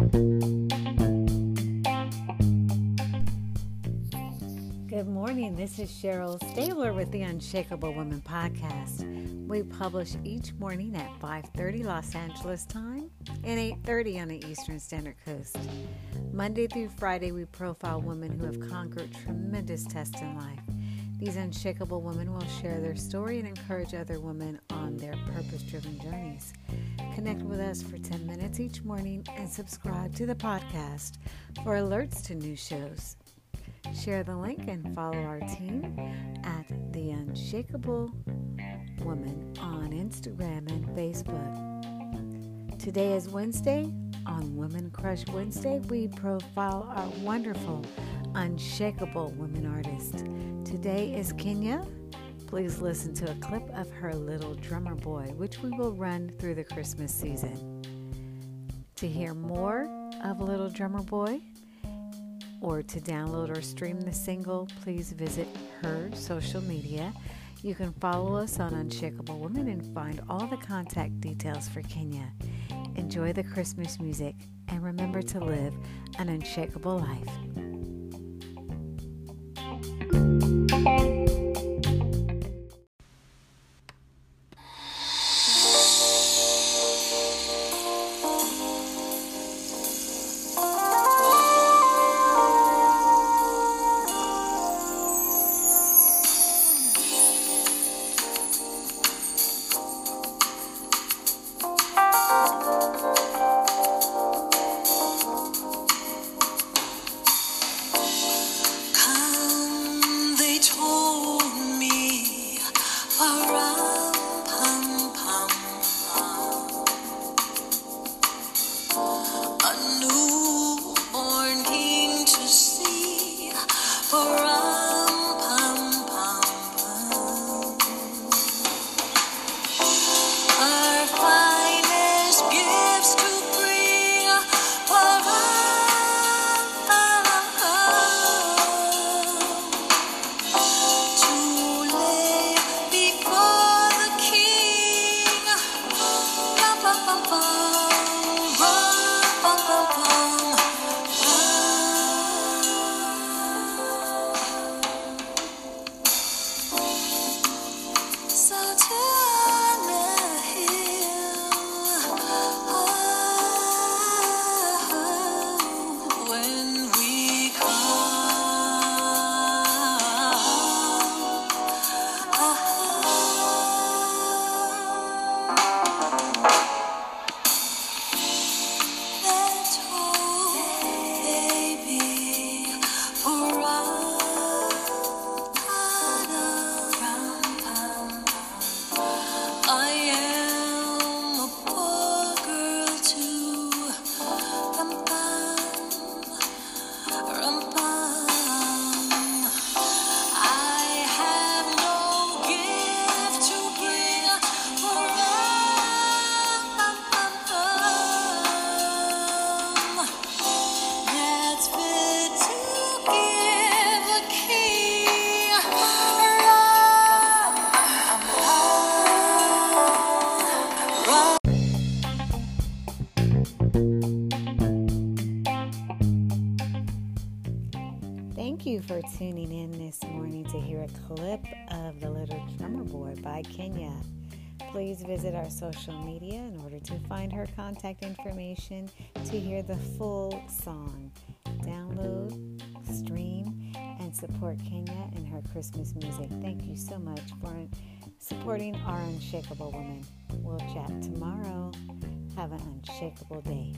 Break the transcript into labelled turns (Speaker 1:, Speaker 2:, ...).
Speaker 1: Good morning. This is Cheryl Stabler with the Unshakable Woman podcast. We publish each morning at 5:30 Los Angeles time and 8:30 on the Eastern Standard Coast. Monday through Friday, we profile women who have conquered tremendous tests in life. These unshakable women will share their story and encourage other women on their purpose-driven journeys. Connect with us for 10 minutes each morning and subscribe to the podcast for alerts to new shows. Share the link and follow our team at The Unshakable Woman on Instagram and Facebook. Today is Wednesday. On Women Crush Wednesday, we profile our wonderful, unshakable women artist. Today is Kenya. Please listen to a clip of her Little Drummer Boy, which we will run through the Christmas season. To hear more of Little Drummer Boy, or to download or stream the single, please visit her social media. You can follow us on Unshakable Woman and find all the contact details for Kenya. Enjoy the Christmas music and remember to live an unshakable life.
Speaker 2: Around
Speaker 1: Thank you for tuning in this morning to hear a clip of The Little Drummer Boy by Kenya. Please visit our social media in order to find her contact information to hear the full song. Download, stream, and support Kenya and her Christmas music. Thank you so much for supporting our unshakable woman. We'll chat tomorrow. Have an unshakable day.